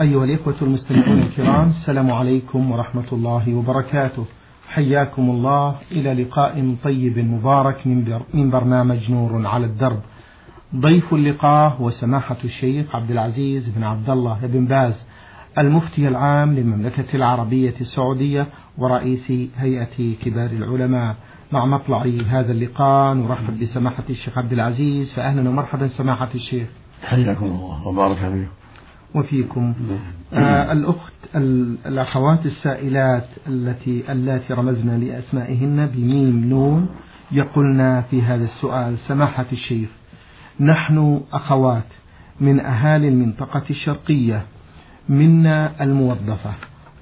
أيها الإخوة المستمعون الكرام السلام عليكم ورحمة الله وبركاته. حياكم الله. إلى لقاء طيب مبارك من برنامج نور على الدرب. ضيف اللقاء هو سماحة الشيخ عبد العزيز بن عبد الله بن باز المفتي العام للمملكة العربية السعودية ورئيس هيئة كبار العلماء. مع مطلع هذا اللقاء نرحب بسماحة الشيخ عبد العزيز. فأهلا ومرحبا سماحة الشيخ. حياكم الله وبارك فيكم. وفيكم. آه الأخت الأخوات السائلات التي اللاتي رمزنا لأسمائهن بميم نون يقولن في هذا السؤال سماحة الشيخ نحن أخوات من أهالي المنطقة الشرقية منا الموظفة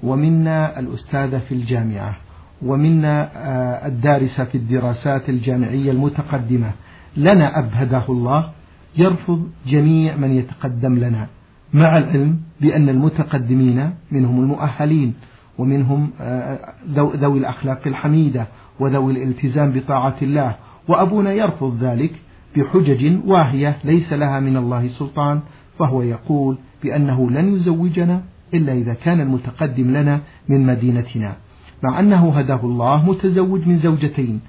ومنا الأستاذة في الجامعة ومنا آه، الدارسة في الدراسات الجامعية المتقدمة. لنا أب هداه الله يرفض جميع من يتقدم لنا. مع العلم بأن المتقدمين منهم المؤهلين ومنهم آه، ذوي الأخلاق الحميدة وذوي الالتزام بطاعة الله وأبونا يرفض ذلك بحجج واهية ليس لها من الله سلطان فهو يقول بأنه لن يزوجنا إلا إذا كان المتقدم لنا من مدينتنا مع أنه هداه الله متزوج من زوجتين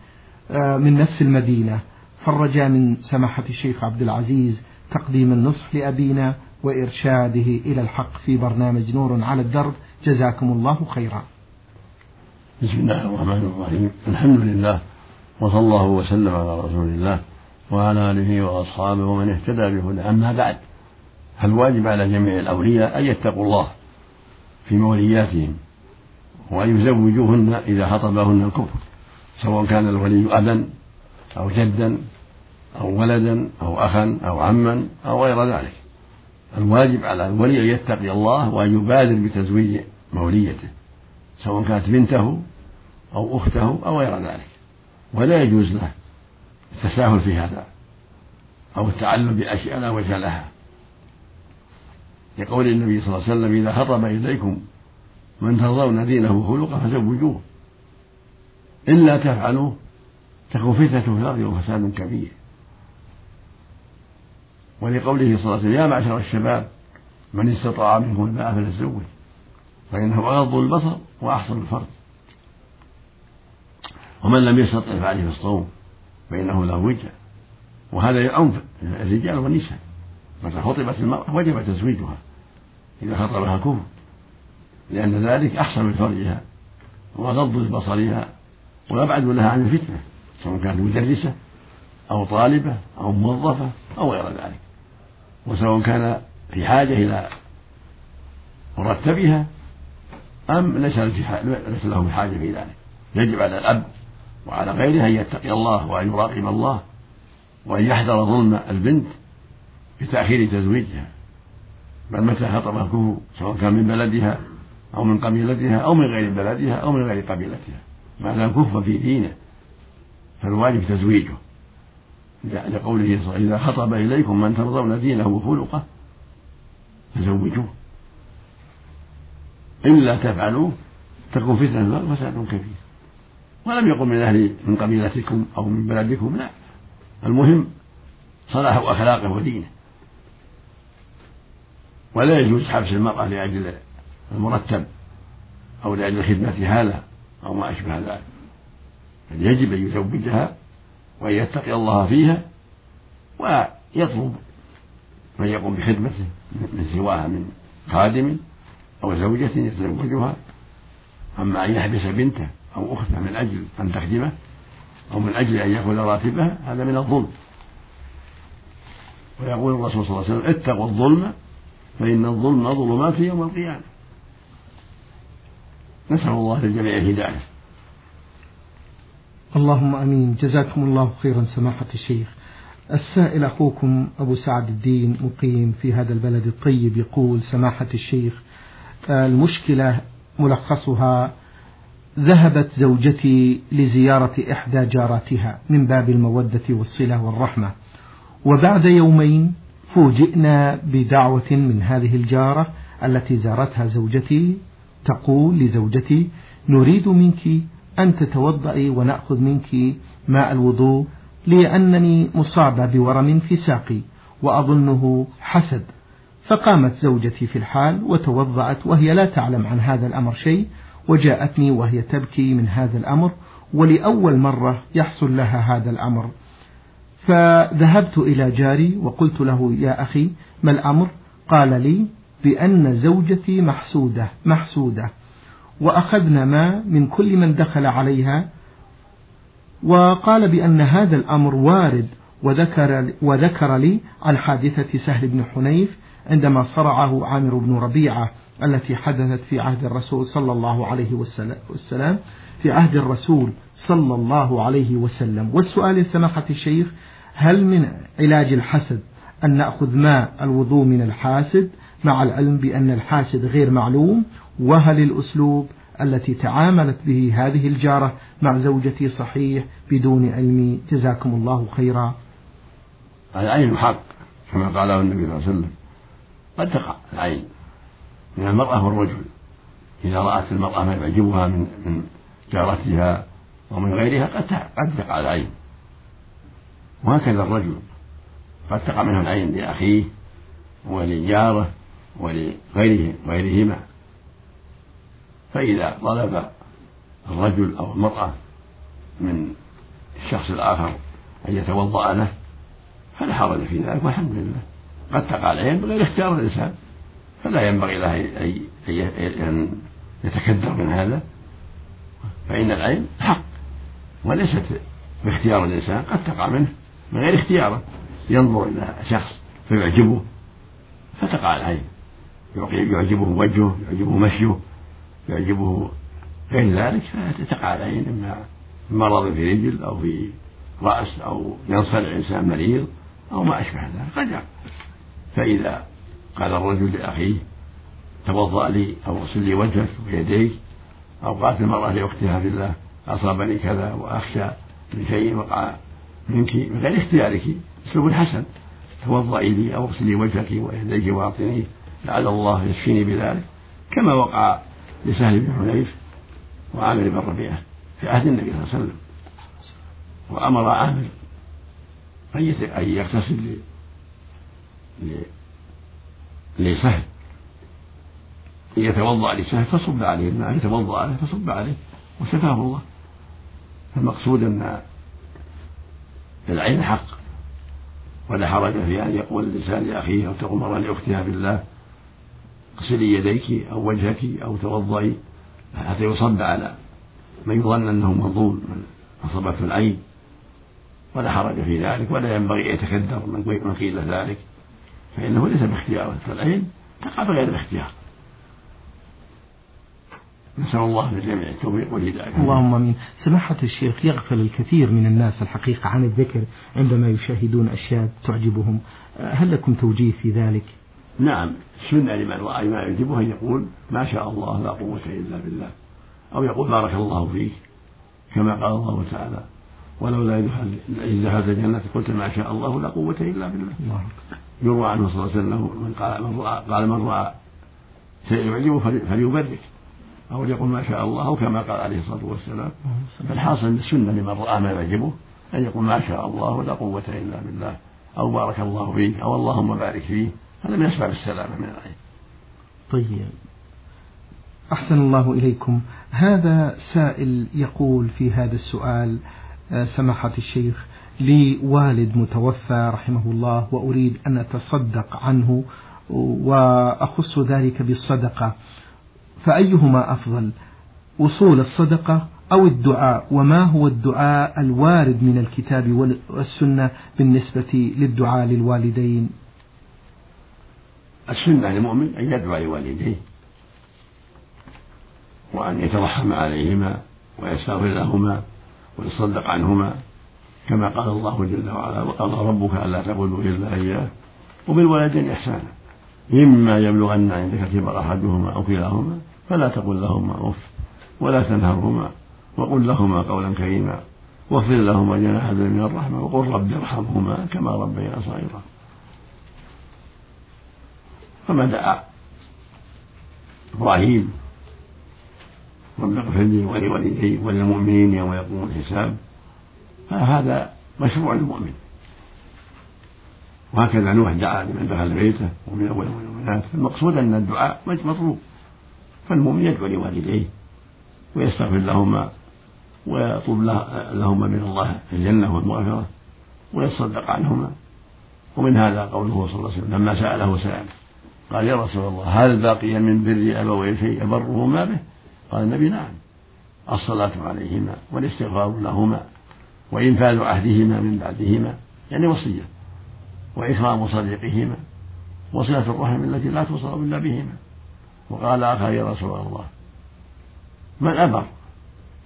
آه، من نفس المدينة فالرجاء من سماحة الشيخ عبد العزيز تقديم النصح لأبينا وإرشاده إلى الحق في برنامج نور على الدرب. جزاكم الله خيرا. بسم الله الرحمن الرحيم. الحمد لله وصلى الله وسلم على رسول الله وعلى آله وأصحابه ومن اهتدى بهدى أما بعد فالواجب على جميع الأولياء أن يتقوا الله في مولياتهم وأن يزوجوهن إذا خطبهن الكفر سواء كان الولي أبا أو جدا أو ولدا أو أخا أو عما أو غير ذلك؟ الواجب على الولي أن يتقي الله وأن يبادر بتزويج موليته سواء كانت بنته أو أخته أو غير ذلك. ولا يجوز له التساهل في هذا أو التعلم بأشياء لا وجه لها. لقول النبي صلى الله عليه وسلم إذا خطب إليكم من ترضون دينه خلقه فزوجوه. إلا تفعلوه تكون فتنة في الأرض وفساد كبير. ولقوله صلى الله عليه وسلم يا معشر الشباب من استطاع منكم الباء فليتزوج فإنه أغض البصر وأحسن الفرج. ومن لم يستطع فعليه الصوم فإنه له وجه. وهذا يعم الرجال والنساء. متى خطبت المرأة؟ وجب تزويجها. إذا خطبها كفر. لأن ذلك أحسن لفرجها وغض لبصرها وأبعد لها عن الفتنة سواء كانت مدرسة أو طالبة أو موظفة أو غير ذلك. وسواء كان في حاجة إلى مرتبها أم ليس ليس له بحاجة في ذلك. يجب على الأب وعلى غيره أن يتقي الله وأن يراقب الله وأن يحذر ظلم البنت بتأخير تزويجها. بل متى الكفر سواء كان من بلدها أو من قبيلتها أو من غير بلدها أو من غير قبيلتها. ما دام كف في دينه؟ فالواجب تزويجه. لقوله صلى إذا خطب إليكم من ترضون دينه وخلقه فزوجوه. إلا تفعلوه تكون فتنة وفساد كبير. ولم يقل من أهل من قبيلتكم أو من بلدكم لا. المهم صلاح أخلاقه ودينه. ولا يجوز حبس المرأة لأجل المرتب أو لأجل خدمتها له أو ما أشبه ذلك. بل يجب أن يزوجها وأن يتقي الله فيها ويطلب من يقوم بخدمته من سواها من خادم أو زوجة يتزوجها. أما أن يحبس بنته أو أخته من أجل أن تخدمه أو من أجل أن يأخذ راتبها هذا من الظلم. ويقول الرسول صلى الله عليه وسلم اتقوا الظلم فإن الظلم ظلمات يوم القيامة. نسأل الله للجميع الهداية. اللهم آمين. جزاكم الله خيرا سماحة الشيخ. السائل أخوكم أبو سعد الدين مقيم في هذا البلد الطيب يقول سماحة الشيخ المشكلة ملخصها ذهبت زوجتي لزيارة إحدى جاراتها من باب المودة والصلة والرحمة. وبعد يومين فوجئنا بدعوة من هذه الجارة التي زارتها زوجتي تقول لزوجتي نريد منك أن تتوضئي ونأخذ منك ماء الوضوء لأنني مصابة بورم في ساقي وأظنه حسد. فقامت زوجتي في الحال وتوضأت وهي لا تعلم عن هذا الأمر شيء وجاءتني وهي تبكي من هذا الأمر ولأول مرة يحصل لها هذا الأمر. فذهبت إلى جاري وقلت له يا أخي ما الأمر؟ قال لي بأن زوجتي محسودة محسودة. وأخذنا ما من كل من دخل عليها وقال بأن هذا الأمر وارد وذكر, وذكر لي عن حادثة سهل بن حنيف عندما صرعه عامر بن ربيعة التي حدثت في عهد الرسول صلى الله عليه وسلم في عهد الرسول صلى الله عليه وسلم. والسؤال سماحة الشيخ هل من علاج الحسد أن نأخذ ماء الوضوء من الحاسد مع العلم بأن الحاسد غير معلوم وهل الأسلوب التي تعاملت به هذه الجارة مع زوجتي صحيح بدون علمي جزاكم الله خيرا. العين حق كما قاله النبي صلى الله عليه وسلم. قد تقع العين من المرأة والرجل. إذا رأت المرأة ما يعجبها من من جارتها ومن غيرها قد قد تقع العين. وهكذا الرجل. قد تقع منه العين لأخيه ولجاره ولغيره غيرهما. فإذا طلب الرجل أو المرأة من الشخص الآخر أن يتوضأ له فلا حرج في ذلك والحمد لله. قد تقع العين بغير اختيار الإنسان. فلا ينبغي له أن يتكدر من هذا. فإن العين حق وليست باختيار الإنسان قد تقع منه من غير اختياره ينظر إلى شخص فيعجبه فتقع العين. يعجبه وجهه يعجبه مشيه. يعجبه. غير ذلك فتقع العين إما مرض في رجل أو في رأس أو ينصلع إنسان مريض أو ما أشبه ذلك قد فإذا قال الرجل لأخيه توضأ لي أو اغسل لي وجهك ويديك أو قالت المرأة لأختها في الله أصابني كذا وأخشى من شيء وقع منك من غير اختيارك أسلوب حسن. توضئي لي أو اغسلي وجهك ويديك وأعطنيه لعل الله يشفيني بذلك. كما وقع لسهل بن حنيف وعامر بن ربيعة في عهد النبي صلى الله عليه وسلم. وأمر عامر أن يغتسل لسهل. يتوضأ لسهل فصب عليه الماء يتوضأ عليه فصب عليه وشفاه الله. فالمقصود أن العين حق. ولا حرج في أن يقول الإنسان لأخيه أو تقول مرة لأختها بالله. اغسلي يديك أو وجهك أو توضئي حتى يصب على من يظن أنه مظلوم من أصابته العين ولا حرج في ذلك ولا ينبغي أن يتكدر من قيل ذلك فإنه ليس باختياره فالعين تقع بغير الاختيار نسأل الله للجميع التوفيق والهداية اللهم آمين. سماحة الشيخ يغفل الكثير من الناس الحقيقة عن الذكر عندما يشاهدون أشياء تعجبهم، هل لكم توجيه في ذلك؟ نعم، السنة لمن رأى ما يعجبه أن يقول ما شاء الله لا قوة إلا بالله، أو يقول بارك الله فيك، كما قال الله تعالى: ولولا إذ دخلت الجنة قلت ما شاء الله لا قوة إلا بالله. الله يروى عنه صلى الله عليه وسلم من قال من رأى قال من رأى شيء يعجبه فليبرك أو يقول ما شاء الله أو كما قال عليه الصلاة والسلام فالحاصل السنة لمن رأى ما يعجبه أن يقول ما شاء الله لا قوة إلا بالله أو بارك الله فيك أو اللهم بارك فيه هذا من أسباب السلامة من العين طيب. أحسن الله إليكم. هذا سائل يقول في هذا السؤال آه، سماحة الشيخ لي والد متوفى رحمه الله وأريد أن أتصدق عنه وأخص ذلك بالصدقة. فأيهما أفضل وصول الصدقة أو الدعاء؟ وما هو الدعاء الوارد من الكتاب والسنة بالنسبة للدعاء للوالدين؟ السنة للمؤمن أن يدعو لوالديه وأن يترحم عليهما ويستغفر لهما ويصدق عنهما كما قال الله جل وعلا وقضى ربك ألا تعبدوا إلا إياه وبالوالدين إحسانا. إما يبلغن عندك الكبر أحدهما أو كلاهما فلا تقل لهما أف ولا تنهرهما وقل لهما قولا كريما واغفر لهما جناح من الرحمة وقل رب ارحمهما كما ربيا صغيرا. فما دعا إبراهيم رب اغفر لي ولوالدي وللمؤمنين يوم يقوم الحساب. فهذا مشروع للمؤمن. وهكذا نوح دعا لمن دخل بيته ومن أول يوم والبنات المقصود أن الدعاء مطلوب. فالمؤمن يدعو لوالديه ويستغفر لهما ويطلب لهما من الله الجنة والمغفرة ويتصدق عنهما. ومن هذا قوله صلى الله عليه وسلم لما سأله سأله قال يا رسول الله هل بقي من بر أبوي شيء أبرهما به؟ قال النبي نعم. الصلاة عليهما والاستغفار لهما وإنفاذ عهدهما من بعدهما يعني وصية وإكرام صديقهما وصلة الرحم التي لا توصل إلا بهما. وقال آخر يا رسول الله من أبر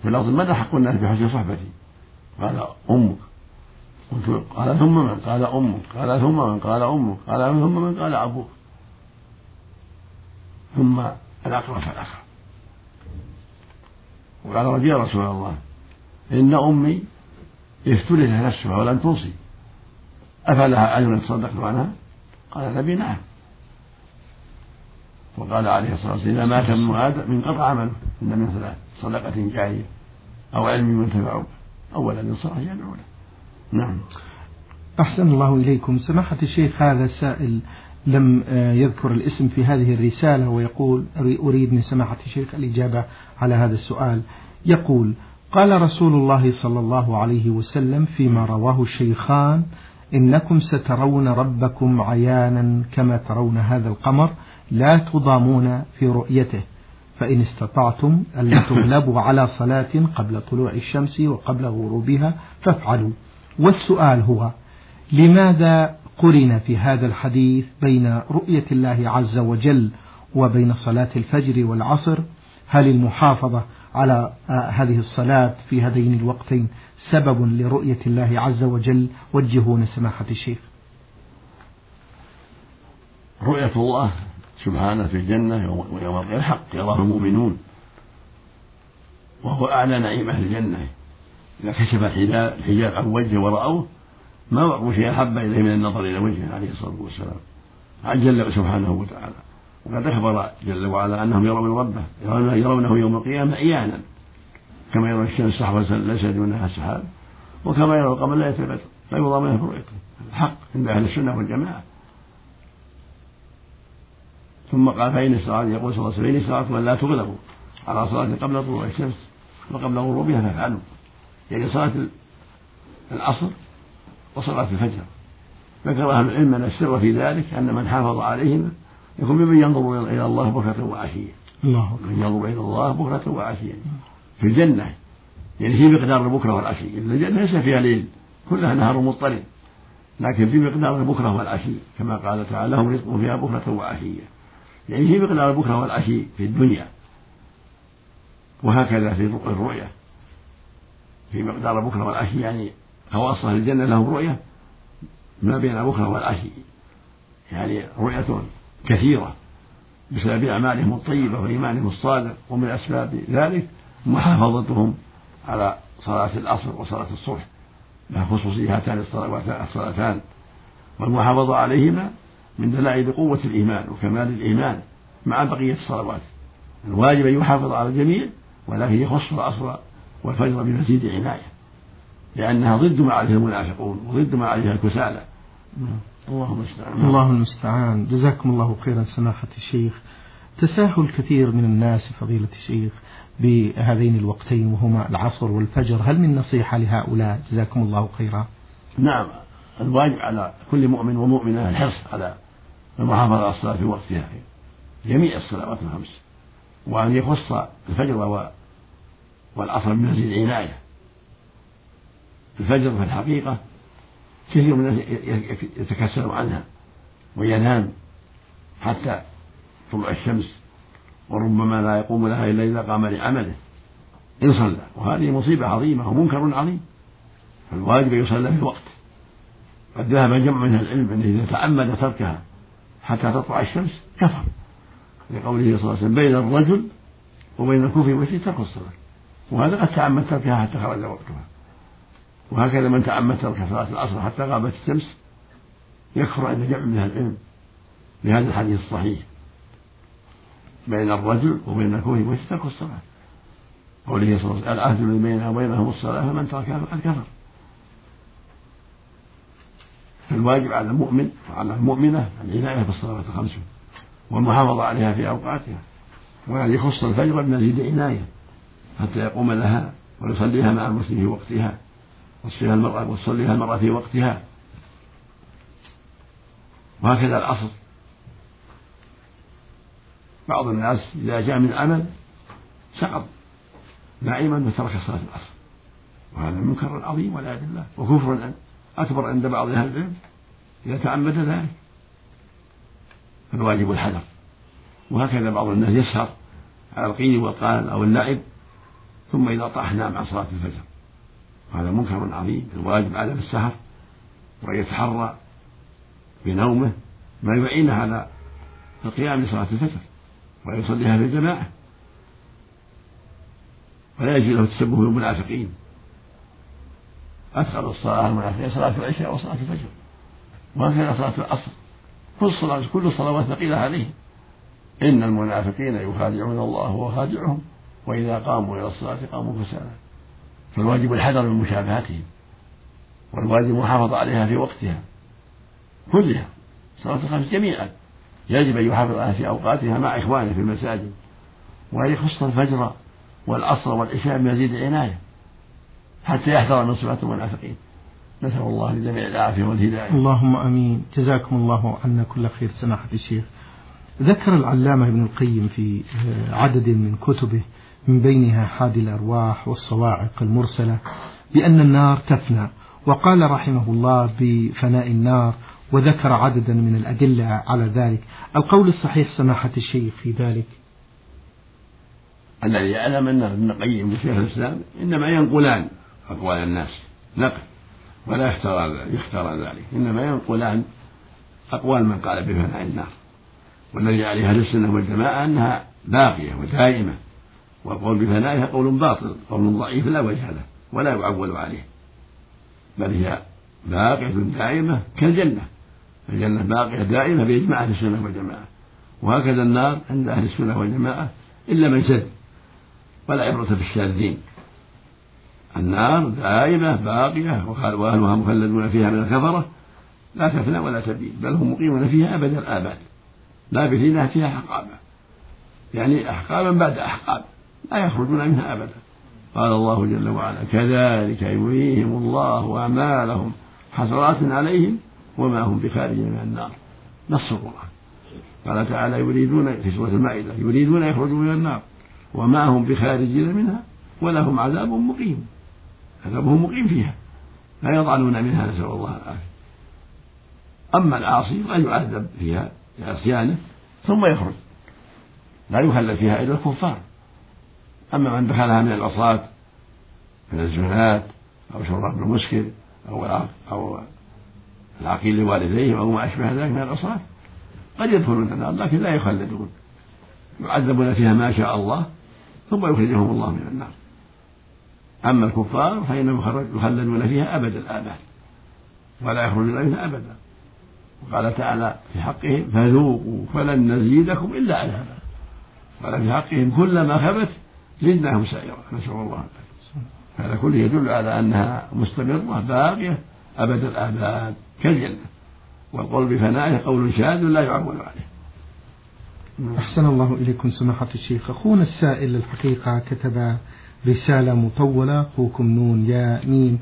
في الأرض من أحق الناس بحسن صحبتي؟ قال أمك. قلت قال ثم من؟ قال أمك. قال ثم من؟ قال أمك. قال ثم من؟ قال أبوك. ثم الأقرب فالأقرب وقال رجل يا رسول الله إن أمي افتلت نفسها ولم توصي. أفلها أجر تصدقت عنها؟ قال النبي نعم. وقال عليه الصلاة والسلام إذا مات ابن آدم انقطع عمله. إن من ثلاث صدقة جارية أو علم ينتفع. أو ولد يدعو له. نعم. أحسن الله إليكم. سماحة الشيخ هذا سائل لم آه، يذكر الاسم في هذه الرسالة ويقول أريد من سماحة الشيخ الإجابة على هذا السؤال. يقول قال رسول الله صلى الله عليه وسلم فيما رواه الشيخان إنكم سترون ربكم عيانا كما ترون هذا القمر لا تضامون في رؤيته فإن استطعتم ألا تغلبوا على صلاة قبل طلوع الشمس وقبل غروبها فافعلوا. والسؤال هو لماذا قرن في هذا الحديث بين رؤية الله عز وجل وبين صلاة الفجر والعصر؟ هل المحافظة على هذه الصلاة في هذين الوقتين سبب لرؤية الله عز وجل؟ وجهون سماحة الشيخ. رؤية الله سبحانه في الجنة ويوم القيامة حق يراه المؤمنون. وهو أعلى نعيم أهل الجنة. إذا كشف الحجاب عن وجهه ورأوه ما وقعوا شيء أحب إليه من النظر إلى وجهه عليه الصلاة والسلام. عجل سبحانه وتعالى. وقد أخبر جل وعلا أنهم يرون ربه يرونه يوم القيامة عيانا. كما يرى الشمس صحوة ليس دونها سحاب وكما يرى القمر لا يضام له رؤيته الحق عند أهل السنة والجماعة. ثم قال فإن استطعت يقول صلى الله عليه وسلم فإن أن لا تغلبوا على صلاة قبل طلوع الشمس وقبل غروبها فافعلوا. يعني صلاة العصر وصلاة الفجر. ذكر أهل العلم أن السر في ذلك أن من حافظ عليهما يكون ممن ينظر إلى الله بكرة وعشية. الله من ينظر إلى الله بكرة وعشية. في الجنة. يعني في مقدار البكرة والعشي الجنة ليس فيها ليل. كلها نهار مضطرب. لكن في مقدار البكرة والعشي كما قال تعالى لهم رزق فيها بكرة وعشية. يعني في مقدار البكرة والعشي في الدنيا. وهكذا في الرؤية في مقدار البكرة والعشي يعني خواص أهل الجنة لهم رؤية ما بين البكرة والعشي يعني رؤية كثيرة بسبب أعمالهم الطيبة وإيمانهم الصادق ومن أسباب ذلك محافظتهم على صلاة العصر وصلاة الصبح لها خصوصية هاتان الصلاتان. والمحافظة عليهما من دلائل قوة الإيمان وكمال الإيمان مع بقية الصلوات. الواجب أن يحافظ على الجميع ولكن يخص العصر والفجر بمزيد عناية. لأنها ضد ما عليه المنافقون وضد ما عليها الكسالى. الله المستعان الله المستعان. جزاكم الله خيرا سماحة الشيخ. تساهل كثير من الناس فضيلة الشيخ بهذين الوقتين وهما العصر والفجر. هل من نصيحة لهؤلاء؟ جزاكم الله خيرا. نعم. الواجب على كل مؤمن ومؤمنة الحرص على المحافظة على الصلاة في وقتها. جميع الصلوات الخمس. وأن يخص الفجر والعصر بمزيد عناية الفجر في الحقيقة كثير من الناس يتكسر عنها وينام حتى طلوع الشمس وربما لا يقوم لها إلا إذا قام لعمله إن صلى وهذه مصيبة عظيمة ومنكر عظيم. فالواجب أن يصلى في الوقت. قد ذهب جمع من العلم أنه إذا تعمد تركها حتى تطلع الشمس كفر. لقوله صلى الله عليه وسلم بين الرجل وبين الكفر والشرك ترك الصلاة. وهذا قد تعمد تركها حتى خرج وقتها. وهكذا من تعمد ترك صلاة العصر حتى غابت الشمس يكفر عند جمع من أهل العلم بهذا الحديث الصحيح. بين الرجل وبين الكفر والشرك الصلاة. قوله صلى الله عليه وسلم العهد الذي بيننا وبينهم الصلاة فمن تركها فقد كفر. فالواجب على المؤمن وعلى المؤمنة العناية بالصلوات الخمس والمحافظة عليها في أوقاتها وأن يخص الفجر بمزيد عناية حتى يقوم لها ويصليها مع المسلم في وقتها. وتصليها المرأة وتصليها المرأة في وقتها. وهكذا العصر بعض الناس إذا جاء من العمل سقط نائما وترك صلاة العصر. وهذا منكر عظيم والعياذ بالله وكفر أكبر عند بعض أهل العلم إذا تعمد ذلك. فالواجب الحذر. وهكذا بعض الناس يسهر على القيل والقال أو اللعب ثم إذا طاح نام عن صلاة الفجر. وهذا منكر عظيم الواجب عدم السهر وأن يتحرى بنومه ما يعينه على القيام لصلاة الفجر ويصليها في الجماعة. ولا يجوز له التشبه بالمنافقين أثقل الصلاة المنافقين صلاة العشاء وصلاة الفجر. وهكذا صلاة العصر. كل صلاة كل الصلوات ثقيلة عليهم إن المنافقين يخادعون الله وهو خادعهم وإذا قاموا إلى الصلاة قاموا كسالى فالواجب الحذر من مشابهتهم والواجب المحافظة عليها في وقتها كلها صلاة الخمس جميعا يجب أن يحافظ عليها في أوقاتها مع إخوانه في المساجد وأن يخص الفجر والعصر والعشاء بمزيد عناية حتى يحذر من صفات المنافقين. نسأل الله لجميع العافية والهداية. اللهم أمين. جزاكم الله عنا كل خير. سماحة الشيخ ذكر العلامة ابن القيم في عدد من كتبه. من بينها حادي الأرواح والصواعق المرسلة بأن النار تفنى. وقال رحمه الله بفناء النار وذكر عددا من الأدلة على ذلك. القول الصحيح سماحة الشيخ في ذلك. الذي يعلم أن ابن القيم وشيخ الإسلام إنما ينقلان أقوال الناس نقل ولا يختار يختار ذلك. إنما ينقلان أقوال من قال بفناء النار. والذي عليه أهل السنة والجماعة أنها باقية ودائمة. والقول بفنائها قول باطل قول ضعيف لا وجه له ولا يعول عليه. بل هي باقية دائمة كالجنة. الجنة باقية دائمة بإجماع أهل السنة والجماعة. وهكذا النار عند أهل السنة والجماعة إلا من شد ولا عبرة في الشاذين. النار دائمة باقية وأهلها مخلدون فيها من الكفرة لا تفنى ولا تبيد بل هم مقيمون فيها أبد الآباد. لابثين فيها أحقابا يعني أحقابا بعد أحقاب. لا يخرجون منها أبدا. قال الله جل وعلا كذلك يريهم الله أعمالهم حسرات عليهم وما هم بخارجين من النار. نص القرآن. قال تعالى يريدون في سورة المائدة يريدون يخرجوا من النار وما هم بخارجين منها ولهم عذاب مقيم. عذابهم مقيم فيها. لا يضعنون منها نسأل الله العافية. أما العاصي لا يعذب فيها بعصيانه ثم يخرج. لا يخلد فيها إلا الكفار. أما من دخلها من العصاة من الزنات أو شراب المسكر أو أو العقيل لوالديه أو ما أشبه ذلك من العصاة قد يدخلون النار لكن لا يخلدون. يعذبون فيها ما شاء الله ثم يخرجهم الله من النار. أما الكفار فإنهم يخلدون فيها أبد الآباد. ولا يخرجون منها أبدا. وقال تعالى في حقهم فذوقوا فلن نزيدكم إلا عذابا. قال في حقهم كلما خبت زدناهم سائرا نسأل الله. العافية هذا كله يدل على أنها مستمرة باقية أبد الآباد كالجنة. والقول بفنائه قول شاذ لا يعول عليه. أحسن الله إليكم سماحة الشيخ. أخونا السائل الحقيقة كتب رسالة مطولة أخوكم نون يا ميم.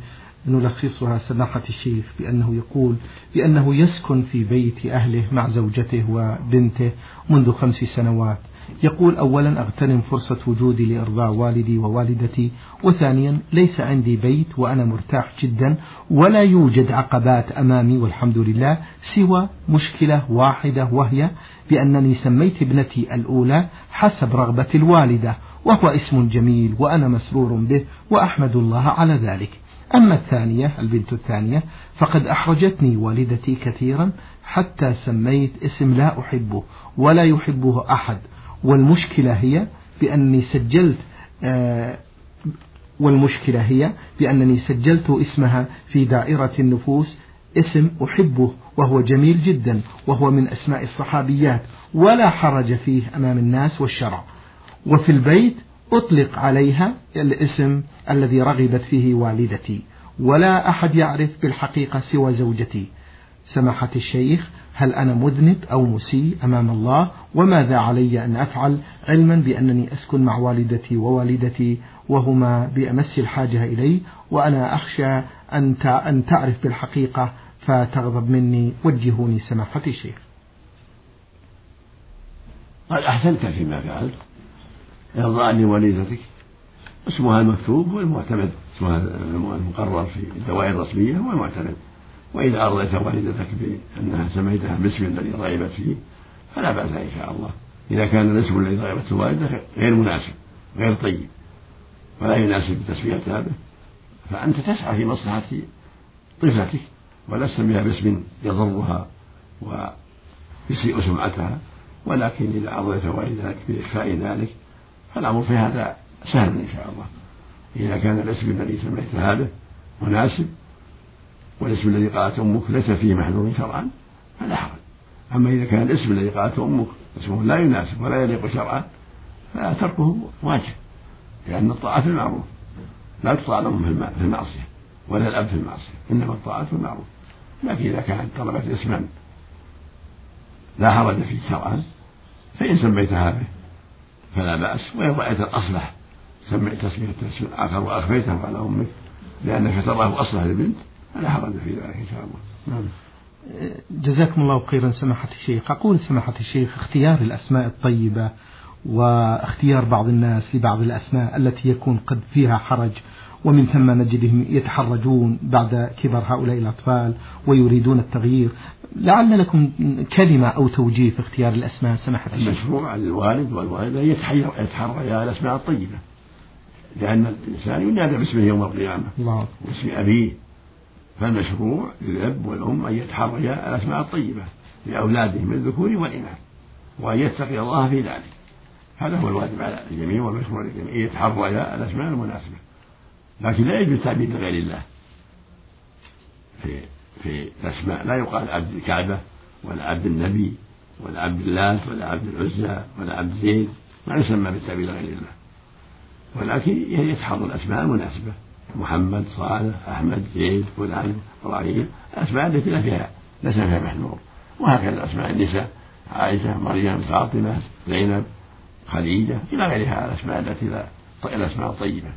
نلخصها سماحة الشيخ بأنه يقول بأنه يسكن في بيت أهله مع زوجته وبنته منذ خمس سنوات. يقول أولا أغتنم فرصة وجودي لإرضاء والدي ووالدتي وثانيا ليس عندي بيت وأنا مرتاح جدا ولا يوجد عقبات أمامي والحمد لله سوى مشكلة واحدة وهي بأنني سميت ابنتي الأولى حسب رغبة الوالدة وهو اسم جميل وأنا مسرور به وأحمد الله على ذلك. أما الثانية البنت الثانية فقد أحرجتني والدتي كثيرا حتى سميت اسم لا أحبه ولا يحبه أحد. والمشكلة هي بأني سجلت آه، والمشكلة هي بأنني سجلت اسمها في دائرة النفوس اسم أحبه وهو جميل جدا وهو من أسماء الصحابيات ولا حرج فيه أمام الناس والشرع. وفي البيت أطلق عليها الاسم الذي رغبت فيه والدتي ولا أحد يعرف بالحقيقة سوى زوجتي. سماحة الشيخ هل أنا مذنب أو مسيء أمام الله؟ وماذا علي أن أفعل علما بأنني أسكن مع والدتي ووالدتي وهما بأمس الحاجة إلي؟ وأنا أخشى أن تعرف بالحقيقة فتغضب مني. وجهوني سماحة الشيخ قد أحسنت فيما فعلت. إرضاء لوالدتك اسمها المكتوب هو المعتمد اسمها المقرر في الدوائر الرسمية هو المعتمد وإذا أرضيت والدتك بأنها سميتها باسم الذي رغبت فيه فلا بأس إن شاء الله. إذا كان الاسم الذي رغبت والدتك غير مناسب غير طيب ولا يناسب تسميتها به فأنت تسعى في مصلحة طفلتك ولست بها باسم يضرها ويسيء سمعتها. ولكن إذا أرضيت والدتك بإخفاء ذلك فالأمر في هذا سهل إن شاء الله. إذا كان الاسم الذي سميتها به مناسب والاسم الذي قالت أمك ليس فيه محذور شرعا فلا حرج. أما إذا كان الاسم الذي قالته أمك اسمه لا يناسب ولا يليق شرعا فتركه واجب لأن الطاعة في المعروف. لا تطاع الأم في المعصية ولا الأب في المعصية إنما الطاعة في المعروف. لكن إذا كانت طلبت اسما لا حرج فيه شرعا فإن سميتها به فلا بأس وإن رأيت الأصلح سمعت تسمية اسم آخر وأخفيته على أمك لأنك تراه أصلح للبنت فلا حرج في ذلك إن شاء الله. نعم. جزاكم الله خيرا سماحة الشيخ. أقول سماحة الشيخ اختيار الأسماء الطيبة واختيار بعض الناس لبعض الأسماء التي يكون قد فيها حرج ومن ثم نجدهم يتحرجون بعد كبر هؤلاء الأطفال ويريدون التغيير. لعل لكم كلمة أو توجيه في اختيار الأسماء سماحة الشيخ. المشروع على الوالد والوالدة يتحرى الأسماء الطيبة. لأن الإنسان ينادى باسمه يوم القيامة. الله. واسم أبيه. فالمشروع للأب والأم أن يتحريا الأسماء الطيبة لأولادهم الذكور والإناث وأن يتقي الله في ذلك. هذا هو الواجب على الجميع والمشروع للجميع أن يتحريا الأسماء المناسبة. لكن لا يجوز تعبيد لغير الله. في في الأسماء لا يقال عبد الكعبة ولا عبد النبي ولا عبد اللات ولا عبد العزى ولا عبد زيد ما يسمى بالتعبير لغير الله. ولكن يتحرى الأسماء المناسبة. محمد صالح أحمد زيد فلان إبراهيم الأسماء التي لا فيها ليس فيها محذور وهكذا أسماء النساء عائشة مريم فاطمة زينب خديجة إلى غيرها الأسماء التي لا الأسماء الطيبة.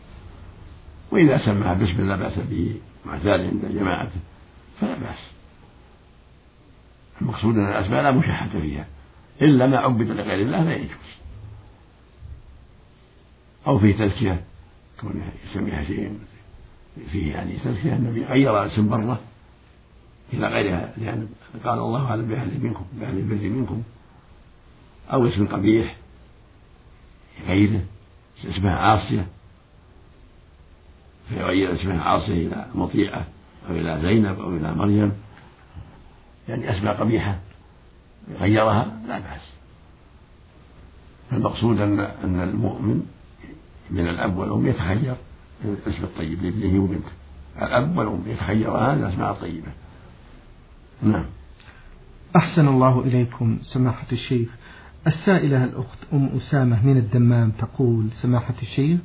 وإذا سماها باسم لا بأس به معتاد عند جماعته فلا بأس. المقصود أن الأسماء لا مشاحة فيها. إلا ما عبد لغير الله لا يجوز. أو في تزكية كونه يسميها شيء فيه يعني تزكية النبي غير اسم بره إلى غيرها لأن قال الله أعلم بأهل منكم بأهل البر منكم أو اسم قبيح غيره اسمها عاصية فيغير اسمها عاصية إلى مطيعة أو إلى زينب أو إلى مريم يعني أسماء قبيحة غيرها لا بأس. المقصود أن أن المؤمن من الأب والأم يتخير الاسم الطيب لابنه وبنته الأب والأم يتخيران الأسماء الطيبة نعم. أحسن الله إليكم سماحة الشيخ. السائلة الأخت أم أسامة من الدمام تقول سماحة الشيخ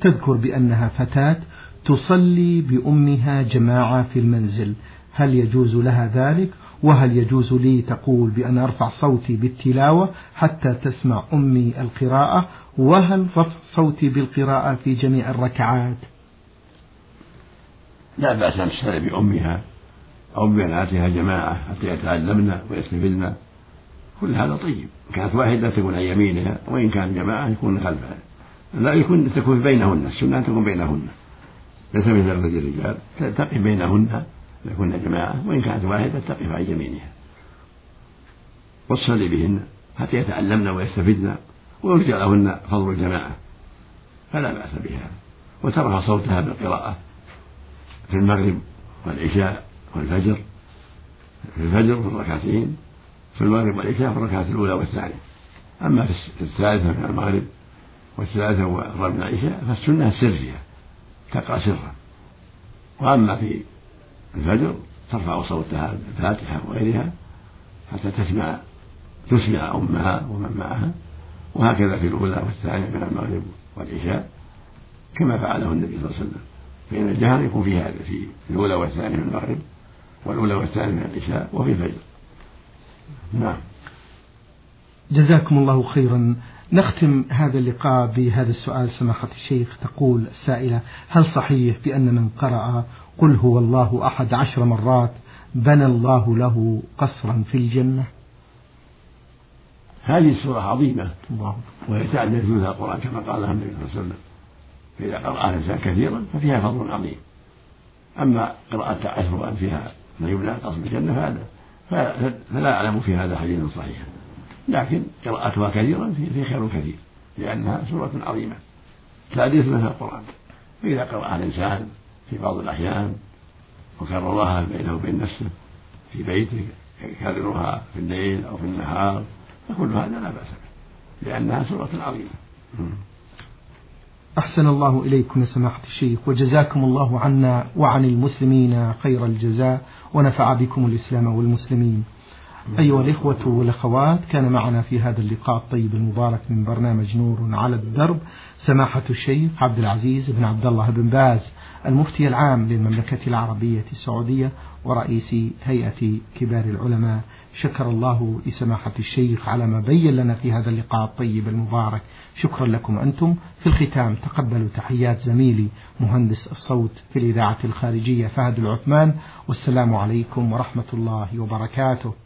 تذكر بأنها فتاة تصلي بأمها جماعة في المنزل. هل يجوز لها ذلك؟ وهل يجوز لي تقول بأن أرفع صوتي بالتلاوة حتى تسمع أمي القراءة؟ وهل رفع صوتي بالقراءة في جميع الركعات؟ لا بأس أن تصلي بأمها أو ببناتها جماعة حتى يتعلمن ويستفدن. كل هذا طيب. كانت واحدة تكون عن يمينها وإن كان جماعة يكون خلفها. لا يكون تكون بينهن السنة تكون بينهن. ليس مثل الرجال تقف بينهن. يكون جماعة وإن كانت واحدة تقف عن يمينها. وتصلي بهن حتى يتعلمن ويستفدن ويرجى لهن فضل الجماعة. فلا بأس بها وترفع صوتها بالقراءة في المغرب والعشاء والفجر في الفجر في الركعتين في المغرب والعشاء في الركعة الأولى والثانية. أما في الثالثة من المغرب والثلاثة والرابعة من العشاء فالسنة فيها تقرأ سرا وأما في الفجر ترفع صوتها بالفاتحة وغيرها حتى تسمع تسمع أمها ومن معها وهكذا في الأولى والثانية من المغرب والعشاء كما فعله النبي صلى الله عليه وسلم. فإن الجهر يكون في هذا في الأولى والثانية من المغرب والأولى والثانية من العشاء وفي الفجر. نعم. جزاكم الله خيرا. نختم هذا اللقاء بهذا السؤال سماحة الشيخ تقول السائلة هل صحيح بأن من قرأ قل هو الله أحد عشر مرات بنى الله له قصرا في الجنة؟ هذه السورة عظيمة. الله. ويتعدى ثلث القرآن كما قالها النبي صلى الله عليه وسلم. فإذا قرأها الإنسان كثيرا ففيها فضل عظيم. أما قراءة عشر فيها ما يبنى قصر الجنة فهذا فلا أعلم في هذا حديث صحيح لكن قراءتها كثيرا في خير كثير لأنها سورة عظيمة. تعديل ثلث القرآن. فإذا قرأها الإنسان في بعض الأحيان وكررها بينه وبين نفسه في بيته يكررها في الليل أو في النهار فكل هذا لا بأس به لأنها سورة عظيمة. أحسن الله إليكم يا سماحة الشيخ وجزاكم الله عنا وعن المسلمين خير الجزاء ونفع بكم الإسلام والمسلمين. أيها الإخوة والأخوات كان معنا في هذا اللقاء الطيب المبارك من برنامج نور على الدرب سماحة الشيخ عبد العزيز بن عبد الله بن باز المفتي العام للمملكة العربية السعودية ورئيس هيئة كبار العلماء. شكر الله لسماحة الشيخ على ما بين لنا في هذا اللقاء الطيب المبارك. شكرا لكم أنتم. في الختام تقبلوا تحيات زميلي مهندس الصوت في الإذاعة الخارجية فهد العثمان والسلام عليكم ورحمة الله وبركاته.